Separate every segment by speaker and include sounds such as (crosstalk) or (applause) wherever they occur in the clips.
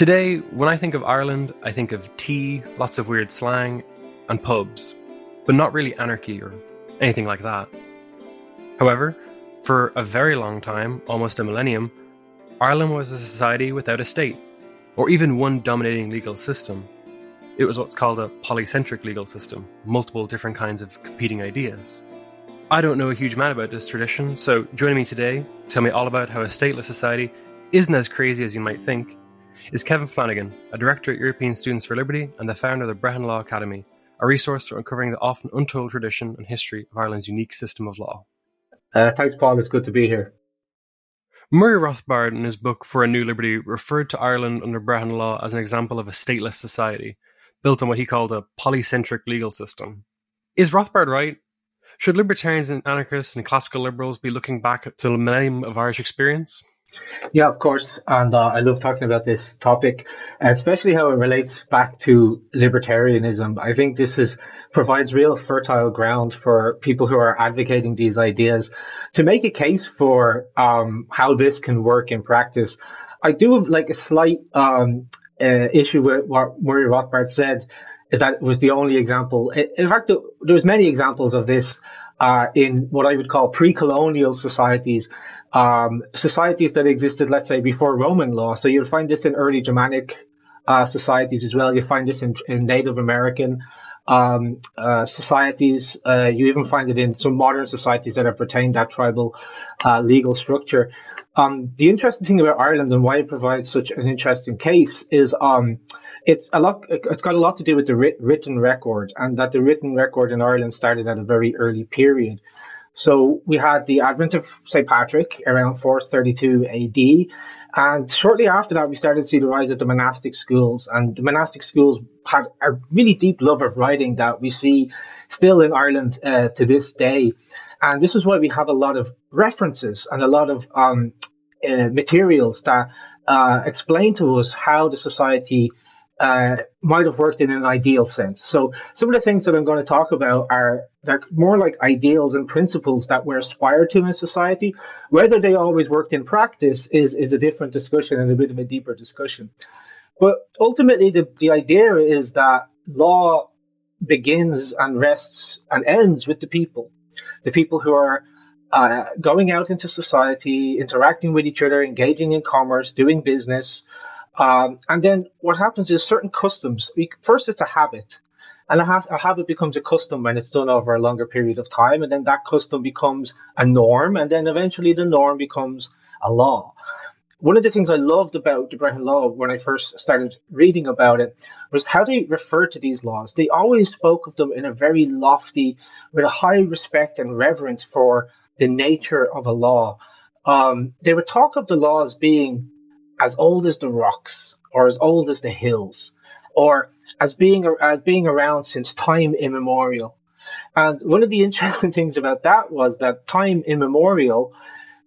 Speaker 1: Today, when I think of Ireland, I think of tea, lots of weird slang, and pubs, but not really anarchy or anything like that. However, for a very long time, almost a millennium, Ireland was a society without a state, or even one dominating legal system. It was what's called a polycentric legal system, multiple different kinds of competing ideas. I don't know a huge amount about this tradition, so joining me today, tell me all about how a stateless society isn't as crazy as you might think, is Kevin Flanagan, a director at European Students for Liberty and the founder of the Brehon Law Academy, a resource for uncovering the often untold tradition and history of Ireland's unique system of law.
Speaker 2: Uh, thanks, Paul. It's good to be here.
Speaker 1: Murray Rothbard, in his book For a New Liberty, referred to Ireland under Brehon law as an example of a stateless society, built on what he called a polycentric legal system. Is Rothbard right? Should libertarians and anarchists and classical liberals be looking back to the millennium of Irish experience?
Speaker 2: Yeah, of course. And uh, I love talking about this topic, especially how it relates back to libertarianism. I think this is provides real fertile ground for people who are advocating these ideas to make a case for um, how this can work in practice. I do have like a slight um, uh, issue with what Murray Rothbard said, is that it was the only example. In fact, there was many examples of this uh, in what I would call pre-colonial societies um, societies that existed, let's say, before Roman law. So you'll find this in early Germanic uh, societies as well. You find this in, in Native American um, uh, societies. Uh, you even find it in some modern societies that have retained that tribal uh, legal structure. Um, the interesting thing about Ireland and why it provides such an interesting case is um, it's a lot. It's got a lot to do with the writ- written record, and that the written record in Ireland started at a very early period. So we had the advent of St. Patrick around 432 AD. And shortly after that, we started to see the rise of the monastic schools. And the monastic schools had a really deep love of writing that we see still in Ireland uh, to this day. And this is why we have a lot of references and a lot of um, uh, materials that uh, explain to us how the society uh, might have worked in an ideal sense. So some of the things that I'm going to talk about are they're more like ideals and principles that we're aspired to in society. Whether they always worked in practice is, is a different discussion and a bit of a deeper discussion. But ultimately, the, the idea is that law begins and rests and ends with the people, the people who are uh, going out into society, interacting with each other, engaging in commerce, doing business, um, and then what happens is certain customs, we, first it's a habit. And a, ha- a, habit becomes a custom when it's done over a longer period of time. And then that custom becomes a norm. And then eventually the norm becomes a law. One of the things I loved about the Brehon Law when I first started reading about it was how they referred to these laws. They always spoke of them in a very lofty, with a high respect and reverence for the nature of a law. Um, they would talk of the laws being as old as the rocks or as old as the hills or as being as being around since time immemorial. And one of the (laughs) interesting things about that was that time immemorial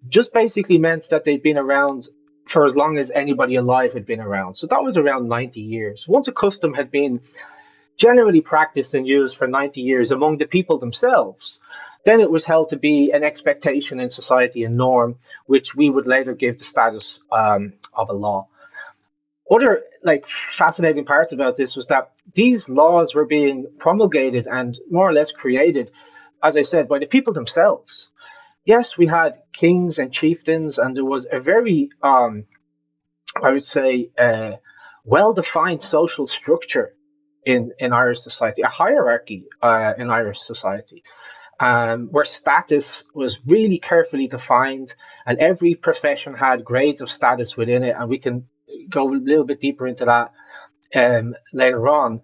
Speaker 2: just basically meant that they'd been around for as long as anybody alive had been around. So that was around 90 years. Once a custom had been generally practiced and used for 90 years among the people themselves, then it was held to be an expectation in society, a norm, which we would later give the status um, of a law. Other like fascinating parts about this was that these laws were being promulgated and more or less created, as I said, by the people themselves. Yes, we had kings and chieftains, and there was a very, um, I would say, uh, well-defined social structure in in Irish society, a hierarchy uh, in Irish society um, where status was really carefully defined, and every profession had grades of status within it, and we can go a little bit deeper into that um, later on.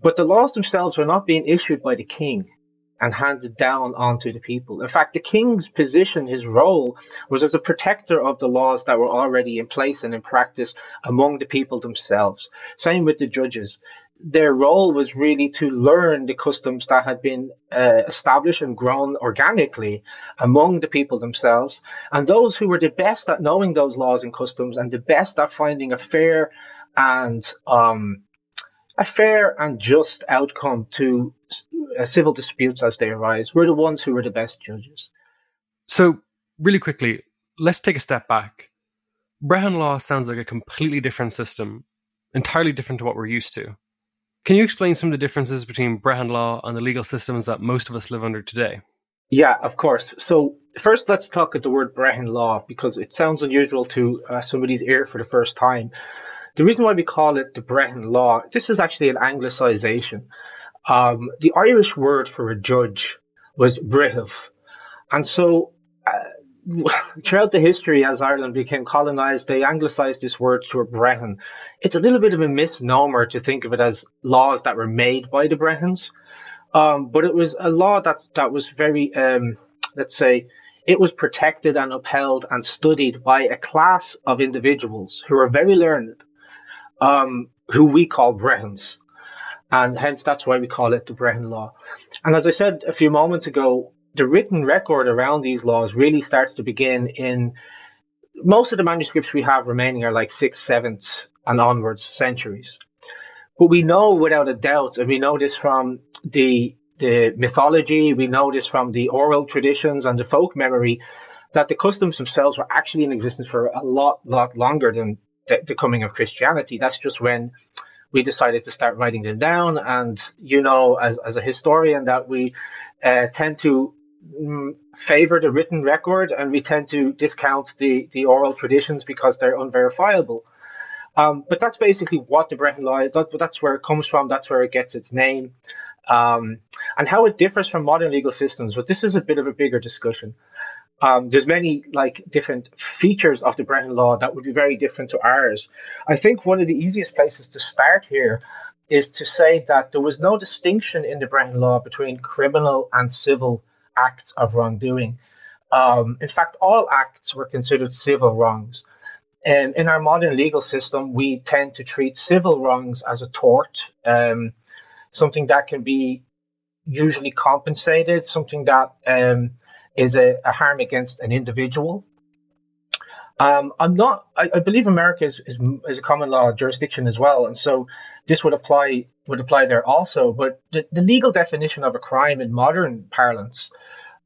Speaker 2: But the laws themselves were not being issued by the king and handed down onto the people. In fact, the king's position, his role, was as a protector of the laws that were already in place and in practice among the people themselves. Same with the judges their role was really to learn the customs that had been uh, established and grown organically among the people themselves. And those who were the best at knowing those laws and customs and the best at finding a fair and um, a fair and just outcome to uh, civil disputes as they arise were the ones who were the best judges.
Speaker 1: So, really quickly, let's take a step back. Brehon law sounds like a completely different system entirely different to what we're used to. Can you explain some of the differences between Brehon law and the legal systems that most of us live under today?
Speaker 2: Yeah, of course. So first, let's talk at the word Brehon law because it sounds unusual to uh, somebody's ear for the first time. The reason why we call it the Brehon law, this is actually an anglicization. Um, the Irish word for a judge was breitheamh. And so (laughs) throughout the history as Ireland became colonized, they anglicized this word to a Brehon. It's a little bit of a misnomer to think of it as laws that were made by the Brehons. Um, but it was a law that that was very, um, let's say, it was protected and upheld and studied by a class of individuals who are very learned, um, who we call Brehons. And hence that's why we call it the Brehon Law. And as I said a few moments ago, the written record around these laws really starts to begin in most of the manuscripts we have remaining are like sixth, seventh, and onwards centuries. But we know without a doubt, and we know this from the the mythology, we know this from the oral traditions and the folk memory, that the customs themselves were actually in existence for a lot, lot longer than the, the coming of Christianity. That's just when we decided to start writing them down. And you know, as as a historian, that we uh, tend to mm, favor the written record and we tend to discount the the oral traditions because they're unverifiable. Um, but that's basically what the Brehon Law is. That, that's where it comes from. That's where it gets its name. Um, and how it differs from modern legal systems. But this is a bit of a bigger discussion. Um, there's many like different features of the Brehon Law that would be very different to ours. I think one of the easiest places to start here is to say that there was no distinction in the Brehon Law between criminal and civil acts of wrongdoing. Um, in fact, all acts were considered civil wrongs. And in our modern legal system, we tend to treat civil wrongs as a tort, um, something that can be usually compensated, something that um, is a, a, harm against an individual. Um, I'm not. I, I believe America is, is, is a common law jurisdiction as well, and so this would apply would apply there also. But the, the legal definition of a crime in modern parlance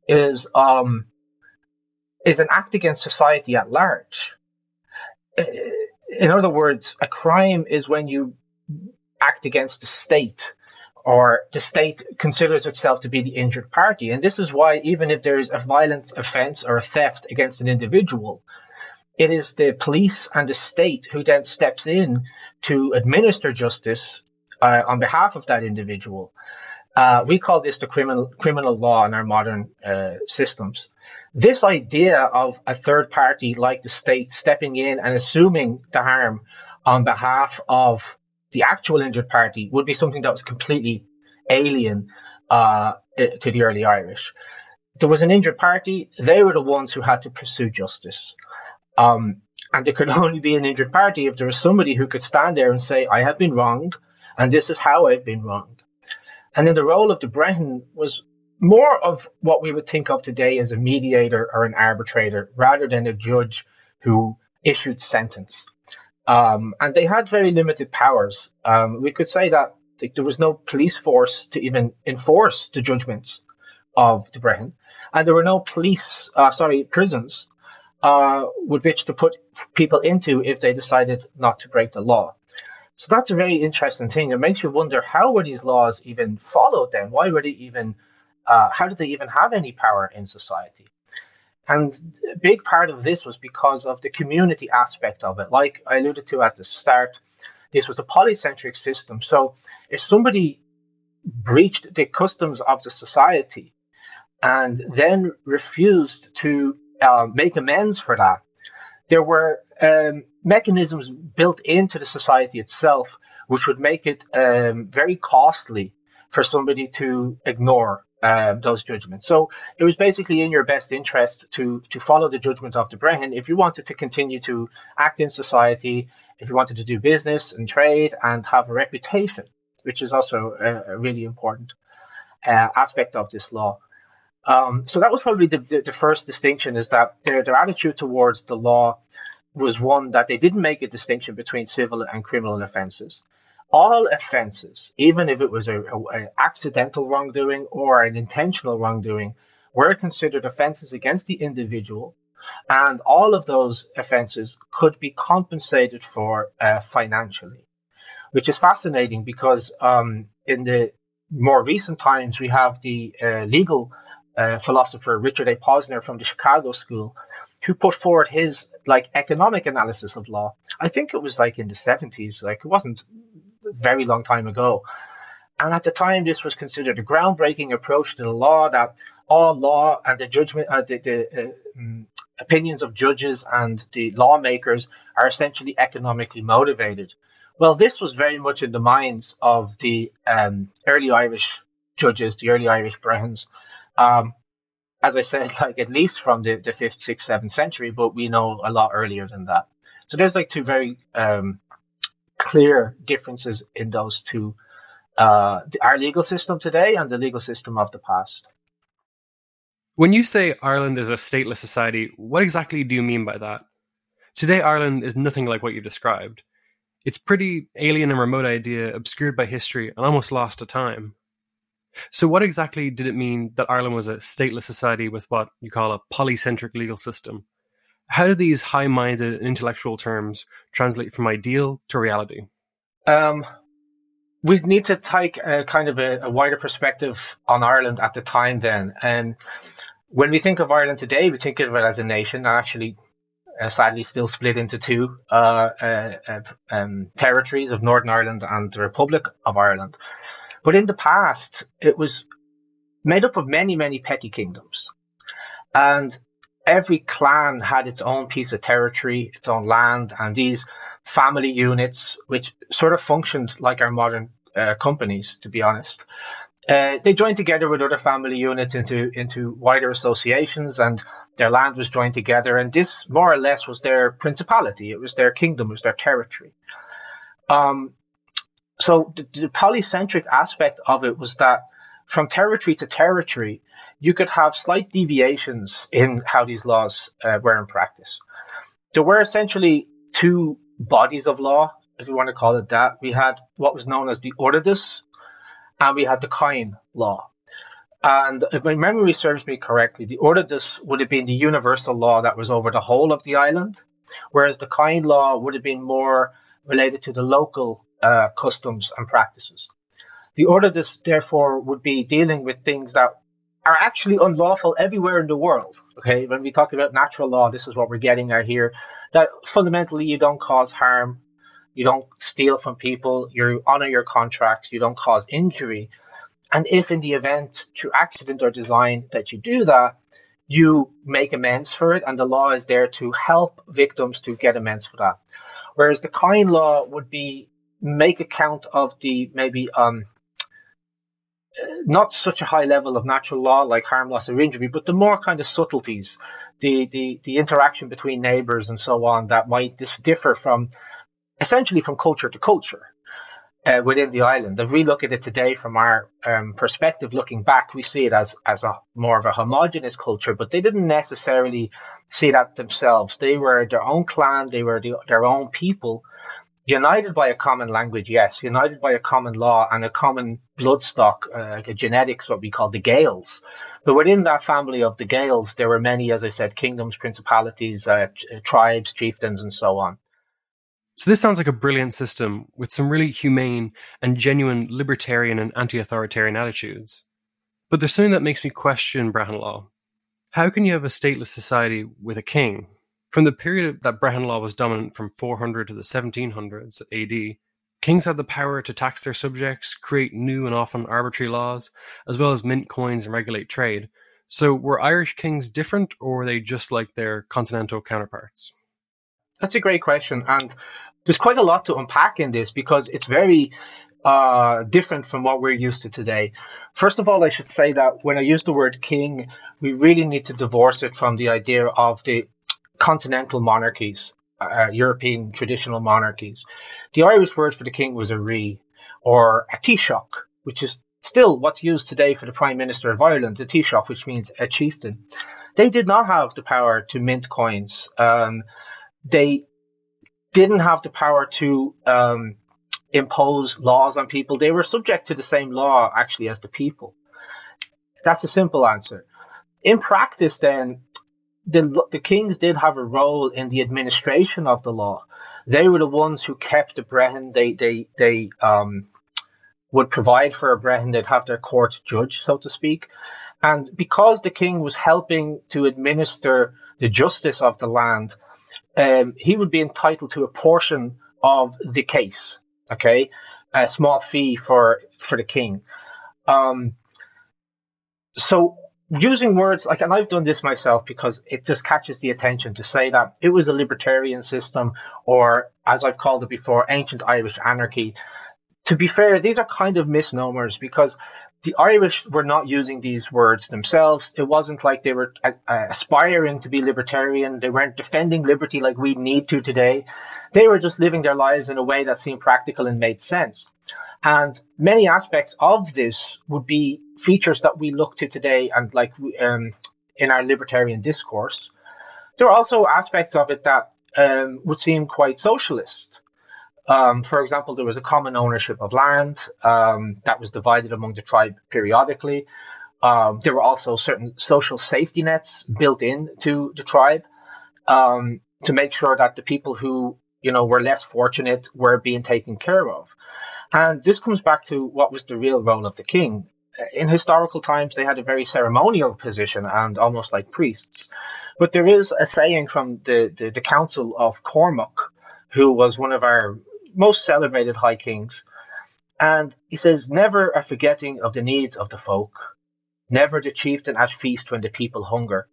Speaker 2: is um, is an act against society at large in other words, a crime is when you act against the state or the state considers itself to be the injured party. And this is why, even if there is a violent offense or a theft against an individual, it is the police and the state who then steps in to administer justice uh, on behalf of that individual. Uh, we call this the criminal criminal law in our modern uh, systems. This idea of a third party like the state stepping in and assuming the harm on behalf of the actual injured party would be something that was completely alien uh, to the early Irish. There was an injured party, they were the ones who had to pursue justice. Um, and there could (laughs) only be an injured party if there was somebody who could stand there and say, I have been wronged, and this is how I've been wronged. And then the role of the Brehon was more of what we would think of today as a mediator or an arbitrator rather than a judge who issued sentence. Um, and they had very limited powers. Um, we could say that there was no police force to even enforce the judgments of the Brehon, and there were no police, uh, sorry, prisons uh, with which to put people into if they decided not to break the law. So that's a very interesting thing. It makes you wonder how were these laws even followed then? Why were they even uh, how did they even have any power in society? And a big part of this was because of the community aspect of it. Like I alluded to at the start, this was a polycentric system. So if somebody breached the customs of the society and then refused to uh, make amends for that, there were um, mechanisms built into the society itself which would make it um, very costly for somebody to ignore um, those judgments. So it was basically in your best interest to to follow the judgment of the Brehon if you wanted to continue to act in society, if you wanted to do business and trade and have a reputation, which is also a, a really important uh, aspect of this law. Um, so that was probably the, the, the, first distinction is that their, their attitude towards the law was one that they didn't make a distinction between civil and criminal offenses all offenses, even if it was a, a, a, accidental wrongdoing or an intentional wrongdoing, were considered offenses against the individual, and all of those offenses could be compensated for uh, financially. which is fascinating because um, in the more recent times we have the uh, legal uh, philosopher Richard A. Posner from the Chicago School, who put forward his like economic analysis of law. I think it was like in the 70s, like it wasn't very long time ago. And at the time, this was considered a groundbreaking approach to the law that all law and the judgment, uh, the, the uh, um, opinions of judges and the lawmakers are essentially economically motivated. Well, this was very much in the minds of the um, early Irish judges, the early Irish Brehons. Um, as I said, (laughs) like at least from the, the fifth, sixth, seventh century, but we know a lot earlier than that. So there's like two very um, clear differences in those two, uh, our legal system today and the legal system of the past.
Speaker 1: When you say Ireland is a stateless society, what exactly do you mean by that? Today, Ireland is nothing like what you described. It's pretty alien and remote idea, obscured by history and almost lost to time. So, what exactly did it mean that Ireland was a stateless society with what you call a polycentric legal system? How do these high minded intellectual terms translate from ideal to reality?
Speaker 2: Um, we need to take a kind of a, a, wider perspective on Ireland at the time then. And when we think of Ireland today, we think of it as a nation, actually, uh, sadly, still split into two uh, uh, uh um, territories of Northern Ireland and the Republic of Ireland. But in the past, it was made up of many, many petty kingdoms. And every clan had its own piece of territory, its own land, and these family units, which sort of functioned like our modern uh, companies, to be honest. Uh, they joined together with other family units into into wider associations, and their land was joined together. And this, more or less, was their principality. It was their kingdom, it was their territory. Um, so the, the polycentric aspect of it was that from territory to territory, you could have slight deviations in how these laws uh, were in practice. There were essentially two bodies of law, if you want to call it that. We had what was known as the Oireachtas, and we had the Cain law. And if my memory serves me correctly, the Oireachtas would have been the universal law that was over the whole of the island, whereas the Cain law would have been more related to the local uh, customs and practices. The Oireachtas, therefore, would be dealing with things that are actually unlawful everywhere in the world. Okay, when we talk about natural law, this is what we're getting at here. That fundamentally, you don't cause harm, you don't steal from people, you honor your contracts, you don't cause injury. And if in the event, through accident or design, that you do that, you make amends for it, and the law is there to help victims to get amends for that. Whereas the Cain law would be make account of the maybe um, not such a high level of natural law like harm, loss, or injury, but the more kind of subtleties, the the, the interaction between neighbors and so on that might differ from essentially from culture to culture. Uh, within the island. If we look at it today from our um, perspective, looking back, we see it as as a more of a homogenous culture, but they didn't necessarily see that themselves. They were their own clan, they were the, their own people, united by a common language, yes, united by a common law and a common bloodstock, uh, a genetics, what we call the Gaels. But within that family of the Gaels, there were many, as I said, kingdoms, principalities, uh, tribes, chieftains, and so on.
Speaker 1: So this sounds like a brilliant system with some really humane and genuine libertarian and anti-authoritarian attitudes. But there's something that makes me question Brehon law. How can you have a stateless society with a king from the period that Brehon law was dominant from 400 to the 1700s AD, kings had the power to tax their subjects, create new and often arbitrary laws, as well as mint coins and regulate trade. So were Irish kings different, or were they just like their continental counterparts?
Speaker 2: That's a great question. And there's quite a lot to unpack in this because it's very uh, different from what we're used to today. First of all, I should say that when I use the word king, we really need to divorce it from the idea of the continental monarchies, uh, European traditional monarchies. The Irish word for the king was a rí, or a taoiseach, which is still what's used today for the Prime Minister of Ireland, a taoiseach, which means a chieftain. They did not have the power to mint coins. Um, they didn't have the power to um, impose laws on people. They were subject to the same law, actually, as the people. That's a simple answer. In practice, then, the, the kings did have a role in the administration of the law. They were the ones who kept the Brehon. They they they um, would provide for a Brehon. They'd have their court judge, so to speak. And because the king was helping to administer the justice of the land, um, he would be entitled to a portion of the case. Okay, a small fee for for the king. Um, so using words like, and I've done this myself because it just catches the attention to say that it was a libertarian system, or as I've called it before, ancient Irish anarchy. To be fair, these are kind of misnomers because the Irish were not using these words themselves. It wasn't like they were uh, uh, aspiring to be libertarian. They weren't defending liberty like we need to today. They were just living their lives in a way that seemed practical and made sense. And many aspects of this would be features that we look to today and like um, in our libertarian discourse. There are also aspects of it that um, would seem quite socialist. Um, for example, there was a common ownership of land um, that was divided among the tribe periodically. Um, there were also certain social safety nets built into the tribe um, to make sure that the people who you know were less fortunate were being taken care of. And this comes back to what was the real role of the king. In historical times, they had a very ceremonial position and almost like priests. But there is a saying from the, the, the Council of Cormac, who was one of our most celebrated high kings. And he says, Never a forgetting of the needs of the folk, never the chieftain at feast when the people hunger.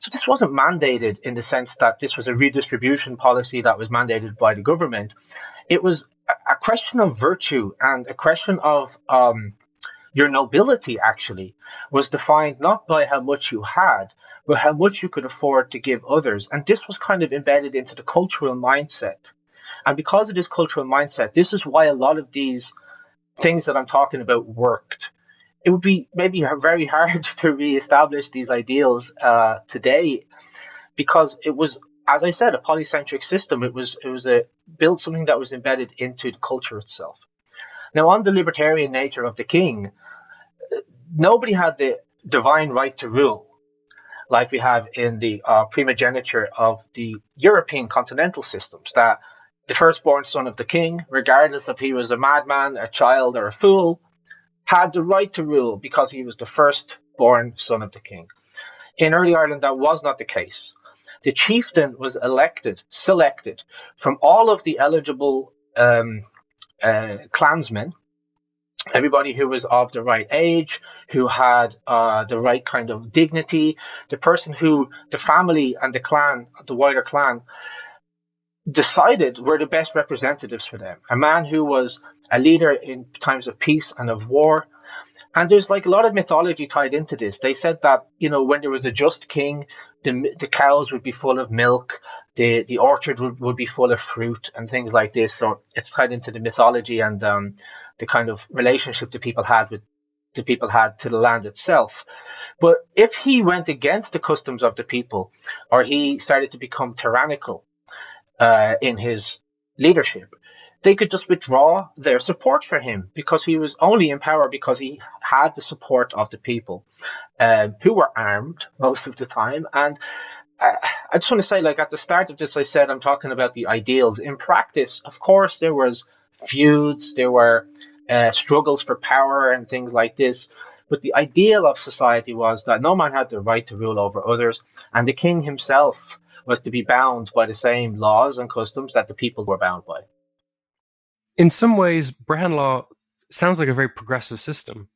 Speaker 2: So this wasn't mandated in the sense that this was a redistribution policy that was mandated by the government. It was a question of virtue and a question of um, your nobility actually was defined not by how much you had, but how much you could afford to give others. And this was kind of embedded into the cultural mindset. And because of this cultural mindset, this is why a lot of these things that I'm talking about worked. It would be maybe (laughs) very hard (laughs) to reestablish these ideals uh, today because it was as I said, a polycentric system. It was it was a built something that was embedded into the culture itself. Now, on the libertarian nature of the king, nobody had the divine right to rule, like we have in the uh, primogeniture of the European continental systems. That the firstborn son of the king, regardless if he was a madman, a child, or a fool, had the right to rule because he was the firstborn son of the king. In early Ireland, that was not the case the chieftain was elected, selected from all of the eligible um, uh, clansmen, everybody who was of the right age, who had uh, the right kind of dignity, the person who the family and the clan, the wider clan, decided were the best representatives for them. A man who was a leader in times of peace and of war, and there's like a lot of mythology tied into this. They said that, you know, when there was a just king, the, the cows would be full of milk, the, the orchard would, would be full of fruit and things like this. So it's tied into the mythology and um, the kind of relationship the people had with the people had to the land itself. But if he went against the customs of the people, or he started to become tyrannical uh, in his leadership, they could just withdraw their support for him because he was only in power because he had the support of the people um, who were armed most of the time. And uh, I just want to say, like at the start of this, I said I'm talking about the ideals. In practice, of course, there was feuds, there were uh, struggles for power and things like this. But the ideal of society was that no man had the right to rule over others, and the king himself was to be bound by the same laws and customs that the people were bound by.
Speaker 1: In some ways, Brehon law sounds like a very progressive system.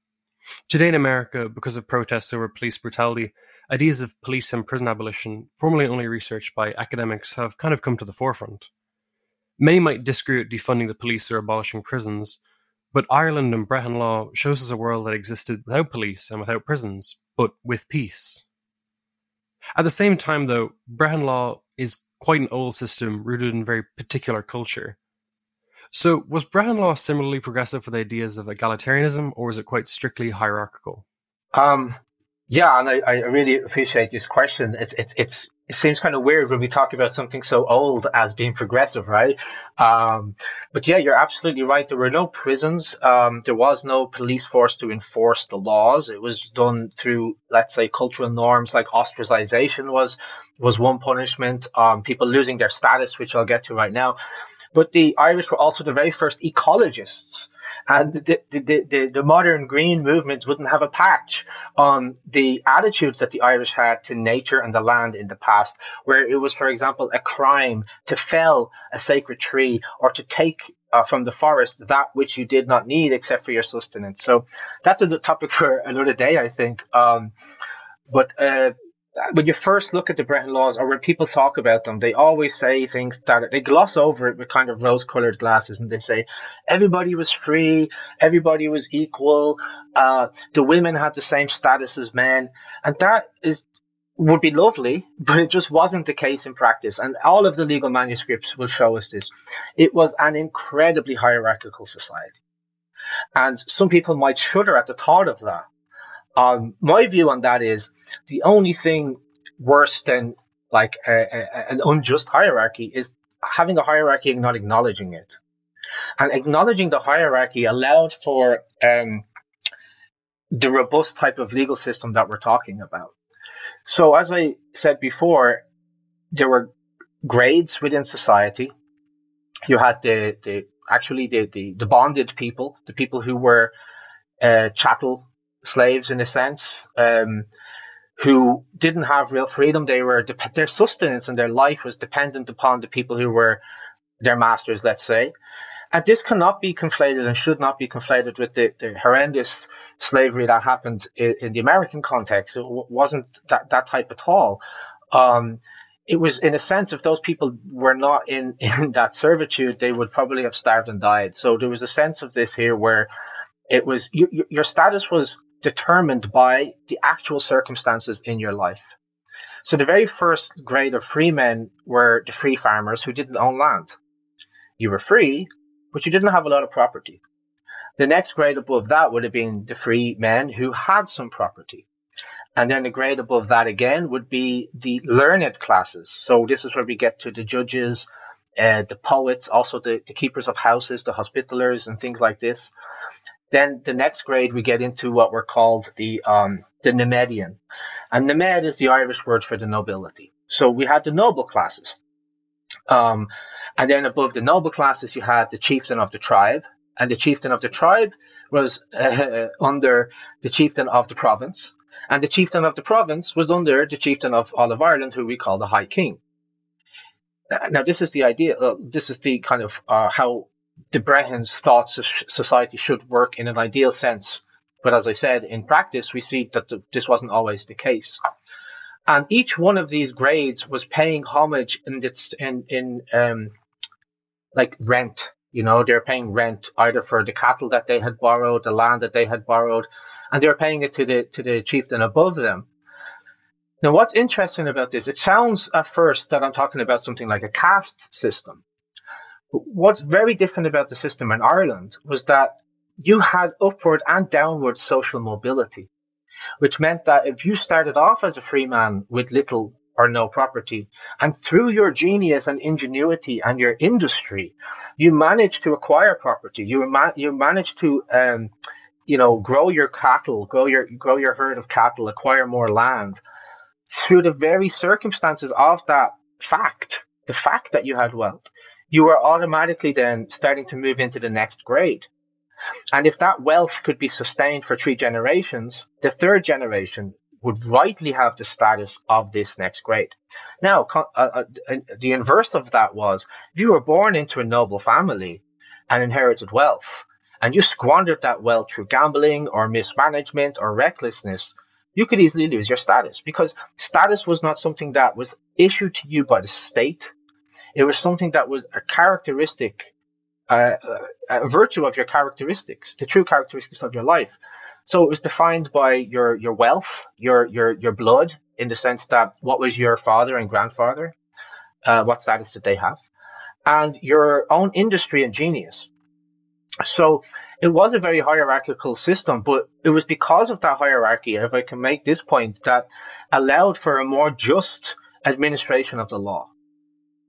Speaker 1: Today in America, because of protests over police brutality, ideas of police and prison abolition, formerly only researched by academics, have kind of come to the forefront. Many might disagree with defunding the police or abolishing prisons, but Ireland and Brehon law shows us a world that existed without police and without prisons, but with peace. At the same time, though, Brehon law is quite an old system rooted in very particular culture. So, was Brehon law similarly progressive for the ideas of egalitarianism, or was it quite strictly hierarchical?
Speaker 2: Um, yeah, and I, I, really appreciate this question. It's it's it's it seems kind of weird when we talk about something so old as being progressive, right? Um, but yeah, you're absolutely right. There were no prisons. Um, there was no police force to enforce the laws. It was done through, let's say, cultural norms like ostracization was was one punishment. Um, people losing their status, which I'll get to right now. But the Irish were also the very first ecologists and the, the, the, the, modern green movement wouldn't have a patch on the attitudes that the Irish had to nature and the land in the past, where it was, for example, a crime to fell a sacred tree or to take uh, from the forest that which you did not need except for your sustenance. So that's a topic for another day, I think. Um, but uh, when you first look at the Brehon laws or when people talk about them, they always say things that they gloss over it with kind of rose colored glasses and they say everybody was free, everybody was equal, uh, the women had the same status as men. And that is would be lovely, but it just wasn't the case in practice. And all of the legal manuscripts will show us this. It was an incredibly hierarchical society. And some people might shudder at the thought of that. Um, my view on that is the only thing worse than like a, a, an unjust hierarchy is having a hierarchy and not acknowledging it. And acknowledging the hierarchy allowed for um, the robust type of legal system that we're talking about. So, as I said before, there were grades within society. You had the, the actually the, the, the bonded people, the people who were uh, chattel slaves in a sense. Um, who didn't have real freedom. They were their sustenance and their life was dependent upon the people who were their masters, let's say. And this cannot be conflated and should not be conflated with the, the horrendous slavery that happened in, in, the American context. It wasn't that, that type at all. Um, it was, in a sense, if those people were not in, (laughs) in that servitude, they would probably have starved and died. So there was a sense of this here where it was, you, your status was determined by the actual circumstances in your life. So the very first grade of free men were the free farmers who didn't own land. You were free, but you didn't have a lot of property. The next grade above that would have been the free men who had some property. And then the grade above that again would be the learned classes. So this is where we get to the judges, uh, the poets, also the, the keepers of houses, the hospitalers, and things like this. Then the next grade we get into what were called the um, the Nemedian, and Nemed is the Irish word for the nobility. So we had the noble classes, um, and then above the noble classes you had the chieftain of the tribe, and the chieftain of the tribe was uh, (laughs) under the chieftain of the province, and the chieftain of the province was under the chieftain of all of Ireland, who we call the High King. Now, this is the idea. Uh, this is the kind of uh, how the Brehons thought society should work in an ideal sense. But as I said, in practice, we see that this wasn't always the case. And each one of these grades was paying homage in its, in, in, um, like rent. You know, they're paying rent either for the cattle that they had borrowed, the land that they had borrowed, and they're paying it to the, to the chieftain above them. Now, what's interesting about this, it sounds at first that I'm talking about something like a caste system. What's very different about the system in Ireland was that you had upward and downward social mobility, which meant that if you started off as a free man with little or no property, and through your genius and ingenuity and your industry, you managed to acquire property. You ma- you managed to um, you know grow your cattle, grow your grow your herd of cattle, acquire more land. Through the very circumstances of that fact, the fact that you had wealth, you are automatically then starting to move into the next grade. And if that wealth could be sustained for three generations, the third generation would rightly have the status of this next grade. Now, uh, uh, the inverse of that was if you were born into a noble family and inherited wealth, and you squandered that wealth through gambling or mismanagement or recklessness, you could easily lose your status because status was not something that was issued to you by the state it was something that was a characteristic, uh, a virtue of your characteristics, the true characteristics of your life. So it was defined by your your wealth, your your your blood, in the sense that what was your father and grandfather, uh, what status did they have, and your own industry and genius. So it was a very hierarchical system, but it was because of that hierarchy, if I can make this point, that allowed for a more just administration of the law.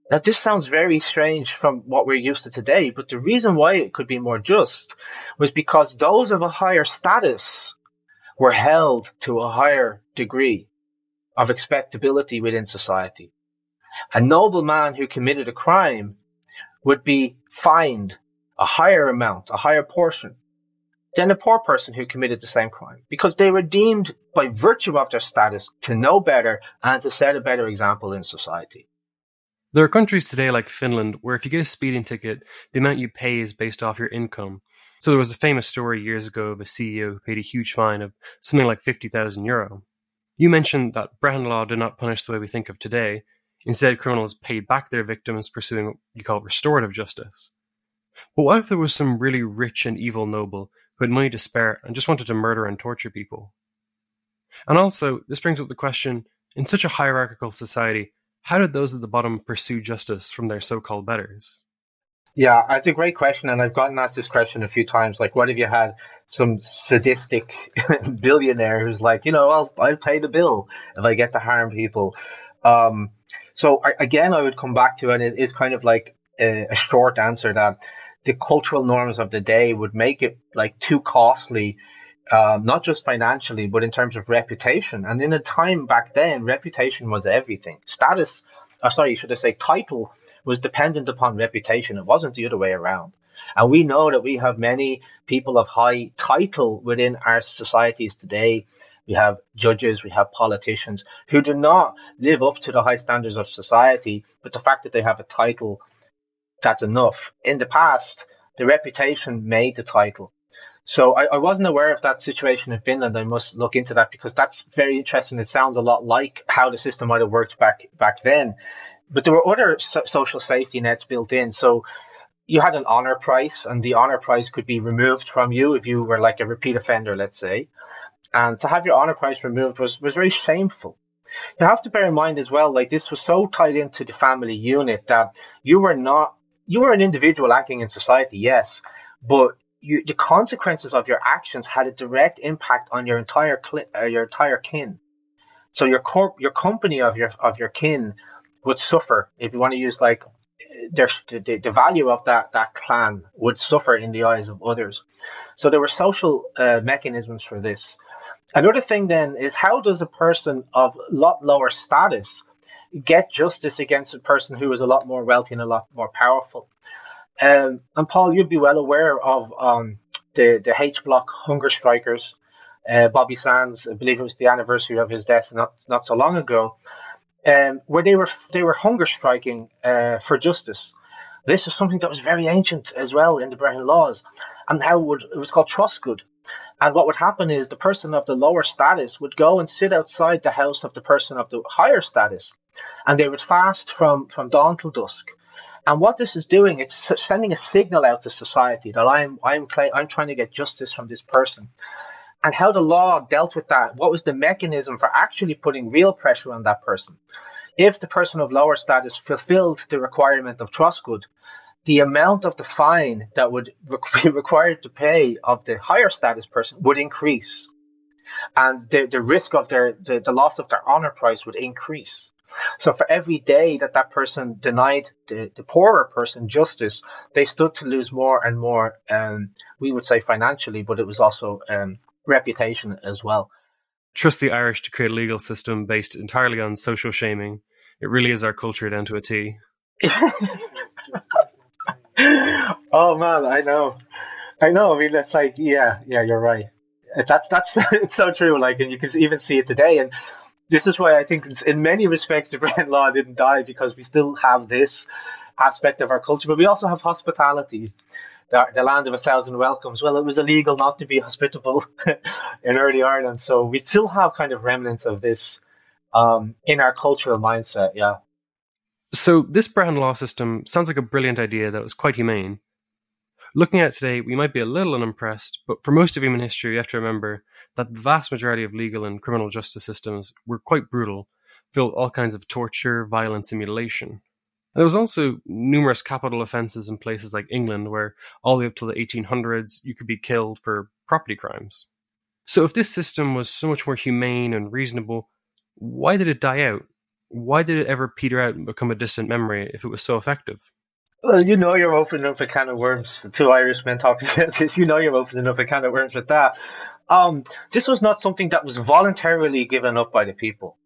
Speaker 2: Now, this sounds very strange from what we're used to today, but the reason why it could be more just was because those of a higher status were held to a higher degree of expectability within society. A nobleman who committed a crime would be fined a higher amount, a higher portion, than a poor person who committed the same crime because they were deemed by virtue of their status to know better and to set a better example in society.
Speaker 1: There are countries today like Finland where if you get a speeding ticket, the amount you pay is based off your income. So there was a famous story years ago of a CEO who paid a huge fine of something like 50,000 euro. You mentioned that Brehon law did not punish the way we think of today. Instead, criminals paid back their victims pursuing what you call restorative justice. But what if there was some really rich and evil noble who had money to spare and just wanted to murder and torture people? And also, this brings up the question in such a hierarchical society, how did those at the bottom pursue justice from their so-called betters?
Speaker 2: Yeah, it's a great question, and I've gotten asked this question a few times. Like, what if you had some sadistic (laughs) billionaire who's like, you know, I'll I'll pay the bill if I get to harm people. Um, so I, again, I would come back to, and it is kind of like a, a short answer that the cultural norms of the day would make it like too costly um, not just financially, but in terms of reputation. And in a time back then, reputation was everything. Status, or sorry, should I say, title was dependent upon reputation. It wasn't the other way around. And we know that we have many people of high title within our societies today. We have judges, we have politicians who do not live up to the high standards of society, but the fact that they have a title, that's enough. In the past, the reputation made the title. So I, I, wasn't aware of that situation in Finland. I must look into that because that's very interesting. It sounds a lot like how the system might have worked back back then. But there were other so- social safety nets built in. So you had an honor price, and the honor price could be removed from you if you were like a repeat offender, let's say. And to have your honor price removed was was very shameful. You have to bear in mind as well, like this was so tied into the family unit that you were not you were an individual acting in society, yes, but you, the consequences of your actions had a direct impact on your entire uh, your entire kin. So your corp, your company of your of your kin would suffer if you want to use like their, the, the value of that that clan would suffer in the eyes of others. So there were social uh, mechanisms for this. Another thing then is how does a person of a lot lower status get justice against a person who is a lot more wealthy and a lot more powerful? Um, and Paul, you'd be well aware of um, the the H Block hunger strikers. Uh, Bobby Sands, I believe it was the anniversary of his death not not so long ago, um, where they were they were hunger striking uh, for justice. This is something that was very ancient as well in the Brehon laws, and how it, would, it was called troscad. And what would happen is the person of the lower status would go and sit outside the house of the person of the higher status, and they would fast from from dawn till dusk and what this is doing, it's sending a signal out to society that I'm I'm I'm trying to get justice from this person. And how the law dealt with that, what was the mechanism for actually putting real pressure on that person? If the person of lower status fulfilled the requirement of troscad, the amount of the fine that would (laughs) be required to pay of the higher status person would increase. And the, the risk of their the, the loss of their honor price would increase. So for every day that that person denied the, the poorer person justice, they stood to lose more and more. Um, we would say financially, but it was also um, reputation as well.
Speaker 1: Trust the Irish to create a legal system based entirely on social shaming. It really is our culture down to a T. (laughs)
Speaker 2: oh man, I know, I know. I mean, it's like, yeah, yeah, you're right. That's that's (laughs) it's so true. Like, and you can even see it today. And this is why I think in many respects (laughs) the Brehon Law didn't die because we still have this aspect of our culture, but we also have hospitality. The, the land of a thousand welcomes. Well, it was illegal not to be hospitable (laughs) in early Ireland, so we still have kind of remnants of this um, in our cultural mindset. Yeah.
Speaker 1: So this Brehon law system sounds like a brilliant idea that was quite humane. Looking at it today, we might be a little unimpressed, but for most of human history, you have to remember that the vast majority of legal and criminal justice systems were quite brutal, filled all kinds of torture, violence, and mutilation. And there was also numerous capital offences in places like England, where all the way up to the 1800s, you could be killed for property crimes. So if this system was so much more humane and reasonable, why did it die out? why did it ever peter out and become a distant memory if it was so effective?
Speaker 2: Well, you know you're opening up a can of worms. The two Irishmen talking about this, you know you're opening up a can of worms with that. Um, this was not something that was voluntarily given up by the people.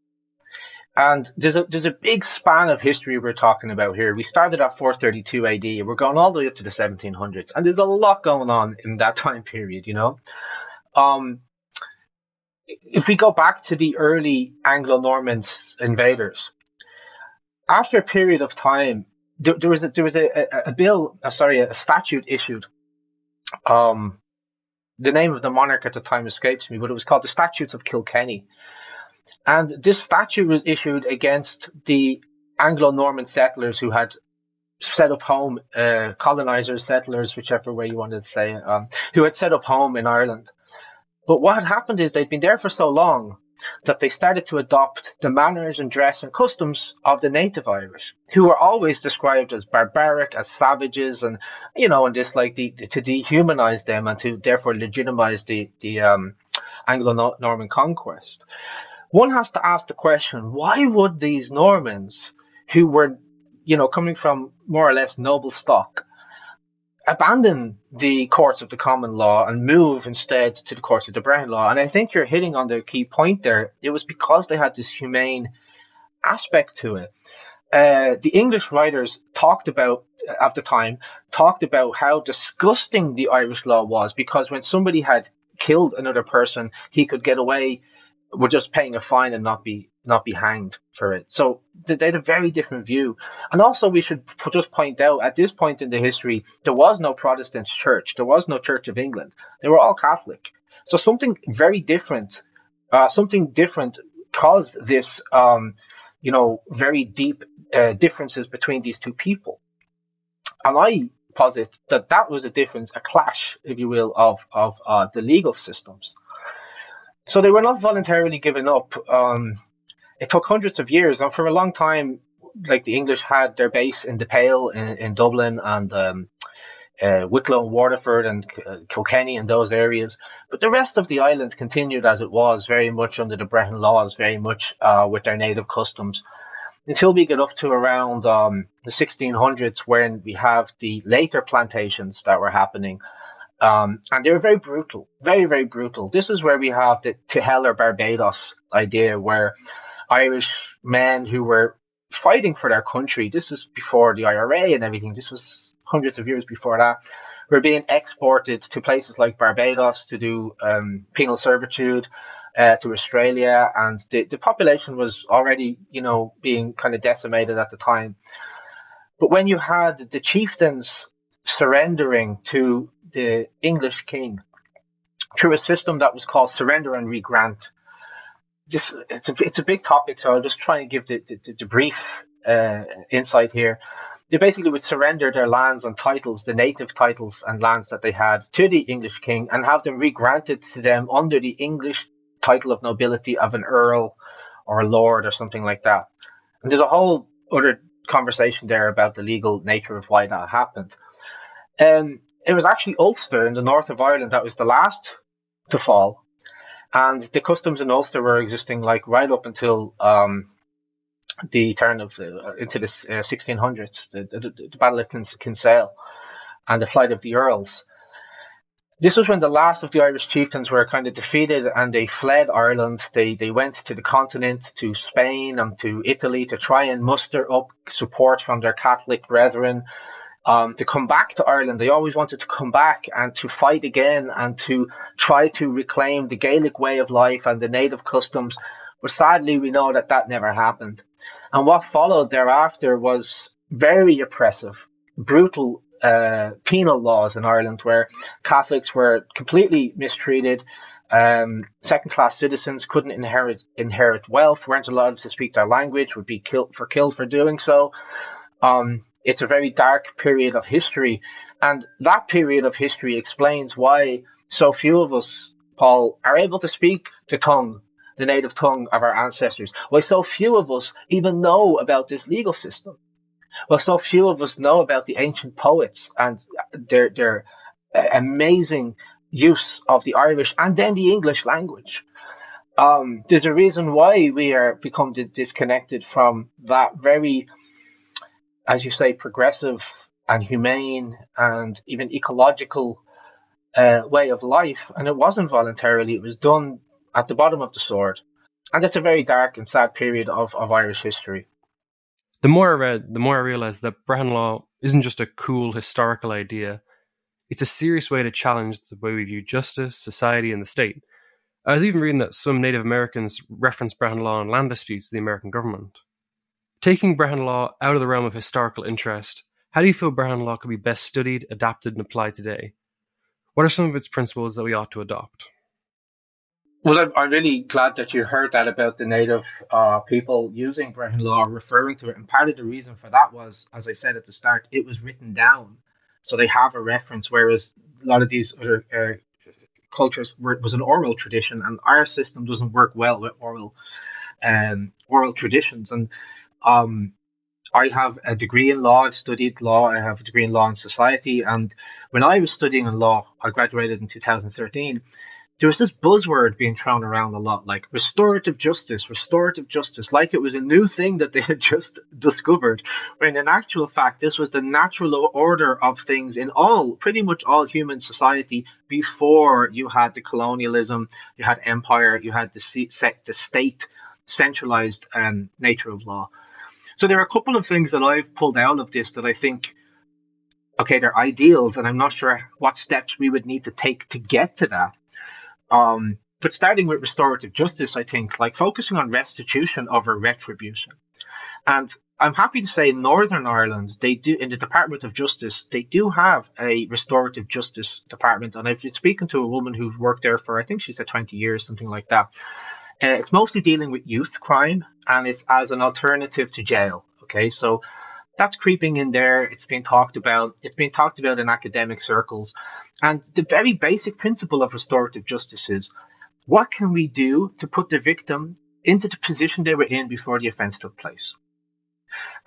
Speaker 2: And there's a there's a big span of history we're talking about here. We started at 432 AD. We're going all the way up to the 1700s, and there's a lot going on in that (laughs) time period. You know, um, if we go back to the early Anglo-Norman invaders, after a period of time, there, there was a, there was a, a, a bill, uh, sorry, a statute issued. Um, the name of the monarch at the time escapes me, but it was called the Statutes of Kilkenny and this statute was issued against the Anglo Norman settlers who had set up home, uh, colonizers, settlers, whichever way you wanted to say it, um, who had set up home in Ireland. But what had happened is they'd been there for so long that they started to adopt the manners and dress and customs of the native Irish, who were always described as barbaric, as savages, and you know, and just like the, to dehumanize them and to therefore legitimize the the um, Anglo-Norman conquest. One has to ask the question why would these Normans, who were, you know, coming from more or less noble stock, abandon the courts of the common law and move instead to the courts of the Brehon law? And I think you're hitting on the key point there. It was because they had this humane aspect to it. Uh, the English writers talked about at the time talked about how disgusting the Irish law was because when somebody had killed another person, he could get away were just paying a fine and not be not be hanged for it. So they had a very different view. And also, we should just point out at this point in the history, there was no Protestant church, there was no Church of England. They were all Catholic. So something very different, uh, something different caused this, um, you know, very deep uh, differences between these two people. And I posit that that was a difference, a clash, if you will, of of uh, the legal systems. So they were not voluntarily given up. Um, it took hundreds of years, and for a long time, like the English had their base in the Pale in, in Dublin and um, uh, Wicklow and Waterford and uh, Kilkenny and those areas. But the rest of the island continued as it was, very much under the Brehon laws, very much uh, with their native customs, until we get up to around um, the 1600s, when we have the later plantations that were happening. Um, and they were very brutal, very, very brutal. This is where we have the to hell or Barbados idea, where Irish men who were fighting for their country, this was before the IRA and everything, this was hundreds of years before that, were being exported to places like Barbados to do um, penal servitude. Uh, to Australia, and the, the population was already, you know, being kind of decimated at the time. But when you had the chieftains surrendering to the English king through a system that was called surrender and regrant. Just it's a it's a big topic, so I'll just try and give the the, the brief uh, insight here. They basically would surrender their lands and titles, the native titles and lands that they had, to the English king, and have them regranted to them under the English title of nobility of an earl or a lord or something like that. And there's a whole other conversation there about the legal nature of why that happened. Um, it was actually Ulster in the north of Ireland that was the last to fall, and the customs in Ulster were existing like right up until um, the turn of uh, into the uh, 1600s, the, the, the, Battle of Kinsale, and the flight of the Earls. This was when the last of the Irish chieftains were kind of defeated and they fled Ireland. They they went to the continent, to Spain and to Italy to try and muster up support from their Catholic brethren um, to come back to Ireland. They always wanted to come back and to fight again and to try to reclaim the Gaelic way of life and the native customs. But sadly, we know that that never happened. And what followed thereafter was very oppressive, brutal uh, penal laws in Ireland where Catholics were completely mistreated. Um, second-class citizens couldn't inherit inherit wealth, weren't allowed to speak their language, would be killed for killed for doing so. Um, it's a very dark period of history. And that period of history explains why so few of us, Paul, are able to speak the tongue, the native tongue of our ancestors. Why so few of us even know about this legal system. Well, so few of us know about the ancient poets and their, their amazing use of the Irish and then the English language. Um, there's a reason why we are become disconnected from that very, as you say, progressive and humane and even ecological uh, way of life. And it wasn't voluntarily; it was done at the bottom of the sword. And it's a very dark and sad period of, of Irish history.
Speaker 1: The more I read, the more I realized that Brehon Law isn't just a cool historical idea. It's a serious way to challenge the way we view justice, society, and the state. I was even reading that some Native Americans reference Brehon Law in land disputes to the American government. Taking Brehon Law out of the realm of historical interest, how do you feel Brehon Law could be best studied, adapted, and applied today? What are some of its principles that we ought to adopt?
Speaker 2: Well, I'm, I'm really glad that you heard that about the native uh, people using Brehon law, referring to it. And part of the reason for that was, as I said at the start, it was written down. So they have a reference, whereas a lot of these other uh, cultures were, was an oral tradition, and our system doesn't work well with oral um, oral traditions. And um, I have a degree in law. I've studied law. I have a degree in law and society. And when I was studying in law, I graduated in 2013 there was this buzzword being thrown around a lot, like restorative justice, restorative justice, like it was a new thing that they had (laughs) just discovered. When in actual fact, this was the natural order of things in all, pretty much all human society before you had the colonialism, you had empire, you had the, the state centralized um, nature of law. So there are a couple of things that I've pulled out of this that I think okay, they're ideals, and I'm not sure what steps we would need to take to get to that. Um, but starting with restorative justice, I think, like focusing on restitution over retribution. And I'm happy to say in Northern Ireland, they do in the Department of Justice, they do have a restorative justice department. And I've been speaking to a woman who's worked there for, I think she said 20 years, something like that. Uh, it's mostly dealing with youth crime and it's as an alternative to jail. Okay, so that's creeping in there. It's being talked about. It's being talked about in academic circles. And the very basic principle of restorative justice is what can we do to put the victim into the position they were in before the offense took place?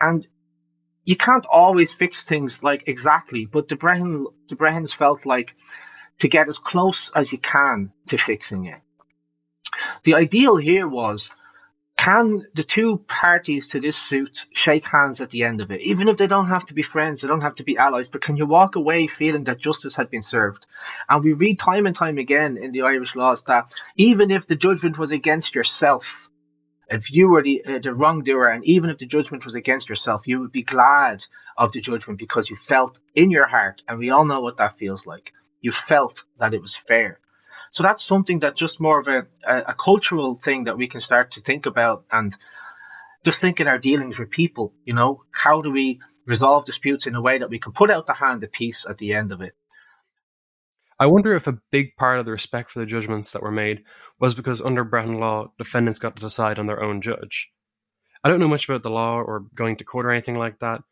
Speaker 2: And you can't always fix things like exactly, but the Brehons felt like to get as close as you can to fixing it. The ideal here was can the two parties to this suit shake hands at the end of it? Even if they don't have to be friends, they don't have to be allies, but can you walk away feeling that justice had been served? And we read time and time again in the Irish laws that even if the judgment was against yourself, if you were the, uh, the wrongdoer, and even if the judgment was against yourself, you would be glad of the judgment because you felt in your heart, and we all know what that feels like. You felt that it was fair. So that's something that just more of a, a, cultural thing that we can start to think about and just think in our dealings with people, you know, how do we resolve disputes in a way that we can put out the hand of peace at the end of it?
Speaker 1: I wonder if a big part of the respect for the judgments that were made was because under Brehon law, defendants got to decide on their own judge. I don't know much about the law or going to court or anything like that,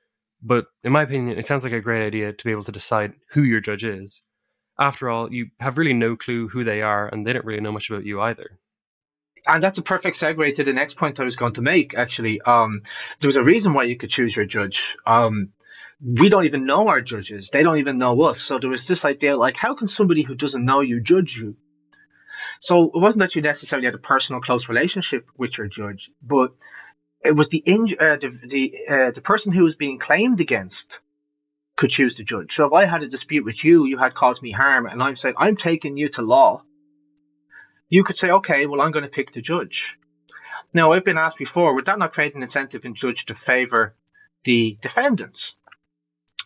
Speaker 1: but in my opinion, it sounds like a great idea to be able to decide who your judge is after all, you have really no clue who they are, and they don't really know much about you either.
Speaker 2: And that's a perfect segue to the next point I was going to make. Actually, um, there was a reason why you could choose your judge. Um, we don't even know our judges; they don't even know us. So there was this idea, like, how can somebody who doesn't know you judge you? So it wasn't that you necessarily had a personal, close relationship with your judge, but it was the in, uh, the the, uh, the person who was being claimed against could choose to judge. So if I had a dispute with you, you had caused me harm, and I'm saying I'm taking you to law, you could say, okay, well, I'm going to pick the judge. Now, I've been asked before, would that not create an incentive in judge to favour the defendants?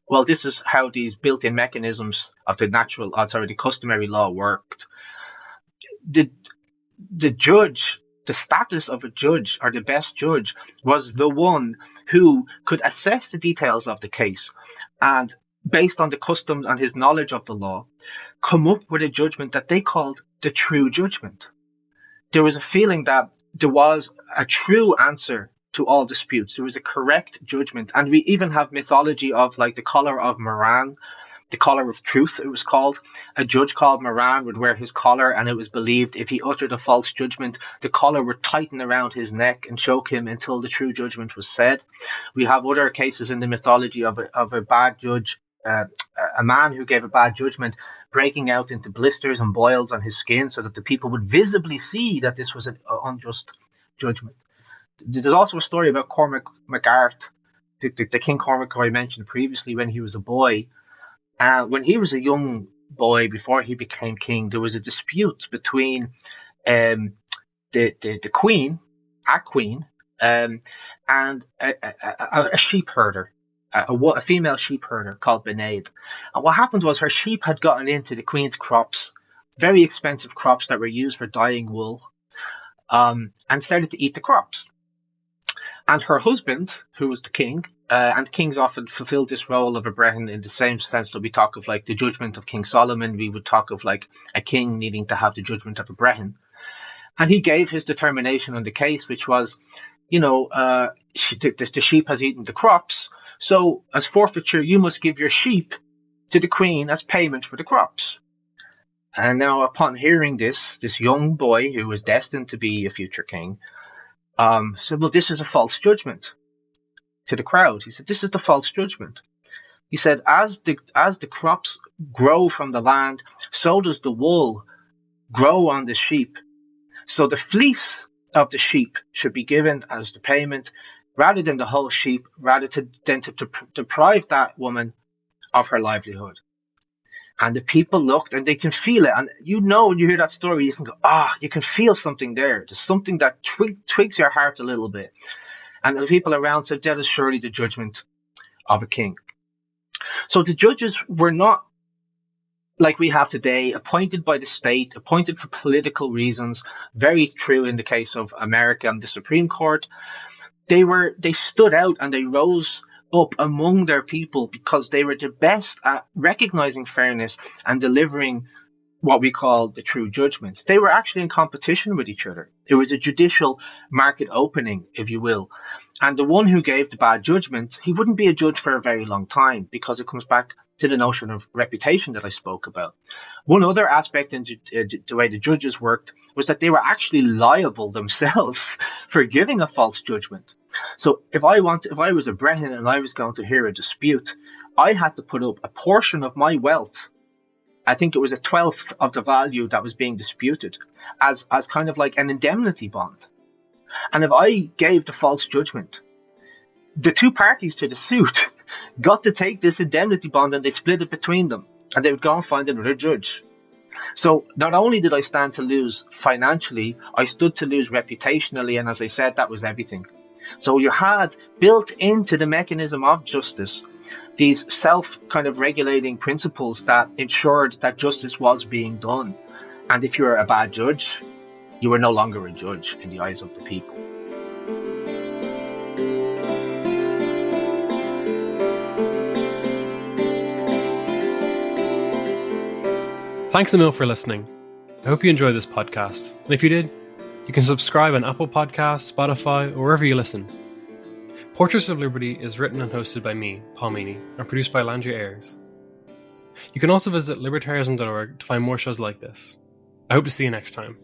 Speaker 2: Well, this is how these built-in mechanisms of the natural, oh, sorry, the customary law worked. The the judge, the status of a judge or the best judge was the one who could assess the details of the case and based on the customs and his knowledge of the law, come up with a judgment that they called the true judgment. There was a feeling that there was a true answer to all disputes. There was a correct judgment. And we even have mythology of like the collar of Moran, the collar of truth, it was called. A judge called Moran would wear his collar, and it was believed if he uttered a false judgment, the collar would tighten around his neck and choke him until the true judgment was said. We have other cases in the mythology of a, of a bad judge. Uh, a man who gave a bad judgment breaking out into blisters and boils on his skin so that the people would visibly see that this was an unjust judgment. There's also a story about Cormac MacArt, the, the, the King Cormac who I mentioned previously when he was a boy. Uh, when he was a young boy, before he became king, there was a dispute between um, the, the, the queen, a queen, um, and a, a, a, sheep herder, a, a, female sheep herder called Benaid. And what happened was her sheep had gotten into the queen's crops, very expensive crops that were used for dyeing wool, um, and started to eat the crops. And her husband, who was the king, uh, and kings often fulfilled this role of a Brehon in the same sense that we talk of like the judgment of King Solomon, we would talk of like a king needing to have the judgment of a Brehon. And he gave his determination on the case, which was, you know, uh, the, the sheep has eaten the crops, so as forfeiture, you must give your sheep to the queen as payment for the crops. And now, upon hearing this, this young boy who was destined to be a future king um, said, Well, this is a false judgment to the crowd. He said, This is the false judgment. He said, As the, as the crops grow from the land, so does the wool grow on the sheep. So the fleece of the sheep should be given as the payment rather than the whole sheep, rather to, than to, to deprive that woman of her livelihood. And the people looked and they can feel it. And you know, when you hear that story, you can go, ah, you can feel something there. There's something that twig, twigs your heart a little bit. And the people around said, that is surely the judgment of a king. So the judges were not like we have today, appointed by the state, appointed for political reasons. Very true in the case of America and the Supreme Court. They were, they stood out and they rose up among their people because they were the best at recognizing fairness and delivering what we call the true judgment. They were actually in competition with each other. It was a judicial market opening, if you will. And the one who gave the bad judgment, he wouldn't be a judge for a very long time because it comes back to the notion of reputation that I spoke about. One other aspect in the uh, way the judges worked was that they were actually liable themselves (laughs) for giving a false judgment. So if I want, if I was a Brehon and I was going to hear a dispute, I had to put up a portion of my wealth. I think it was a twelfth of the value that was being disputed as, as kind of like an indemnity bond. And if I gave the false judgment, the two parties to the suit (laughs) got to take this indemnity bond and they split it between them. And they would go and find another judge. So not only did I stand to lose financially, I stood to lose reputationally, and as I said, that was everything. So you had built into the mechanism of justice these self kind of regulating principles that ensured that justice was being done. And if you were a bad judge, you were no longer a judge in the eyes of the people.
Speaker 1: Thanks a mil for listening. I hope you enjoyed this podcast. And if you did, you can subscribe on Apple Podcasts, Spotify, or wherever you listen. Portraits of Liberty is written and hosted by me, Paul Meany, and produced by Landry Ayres. You can also visit libertarianism.org to find more shows like this. I hope to see you next time.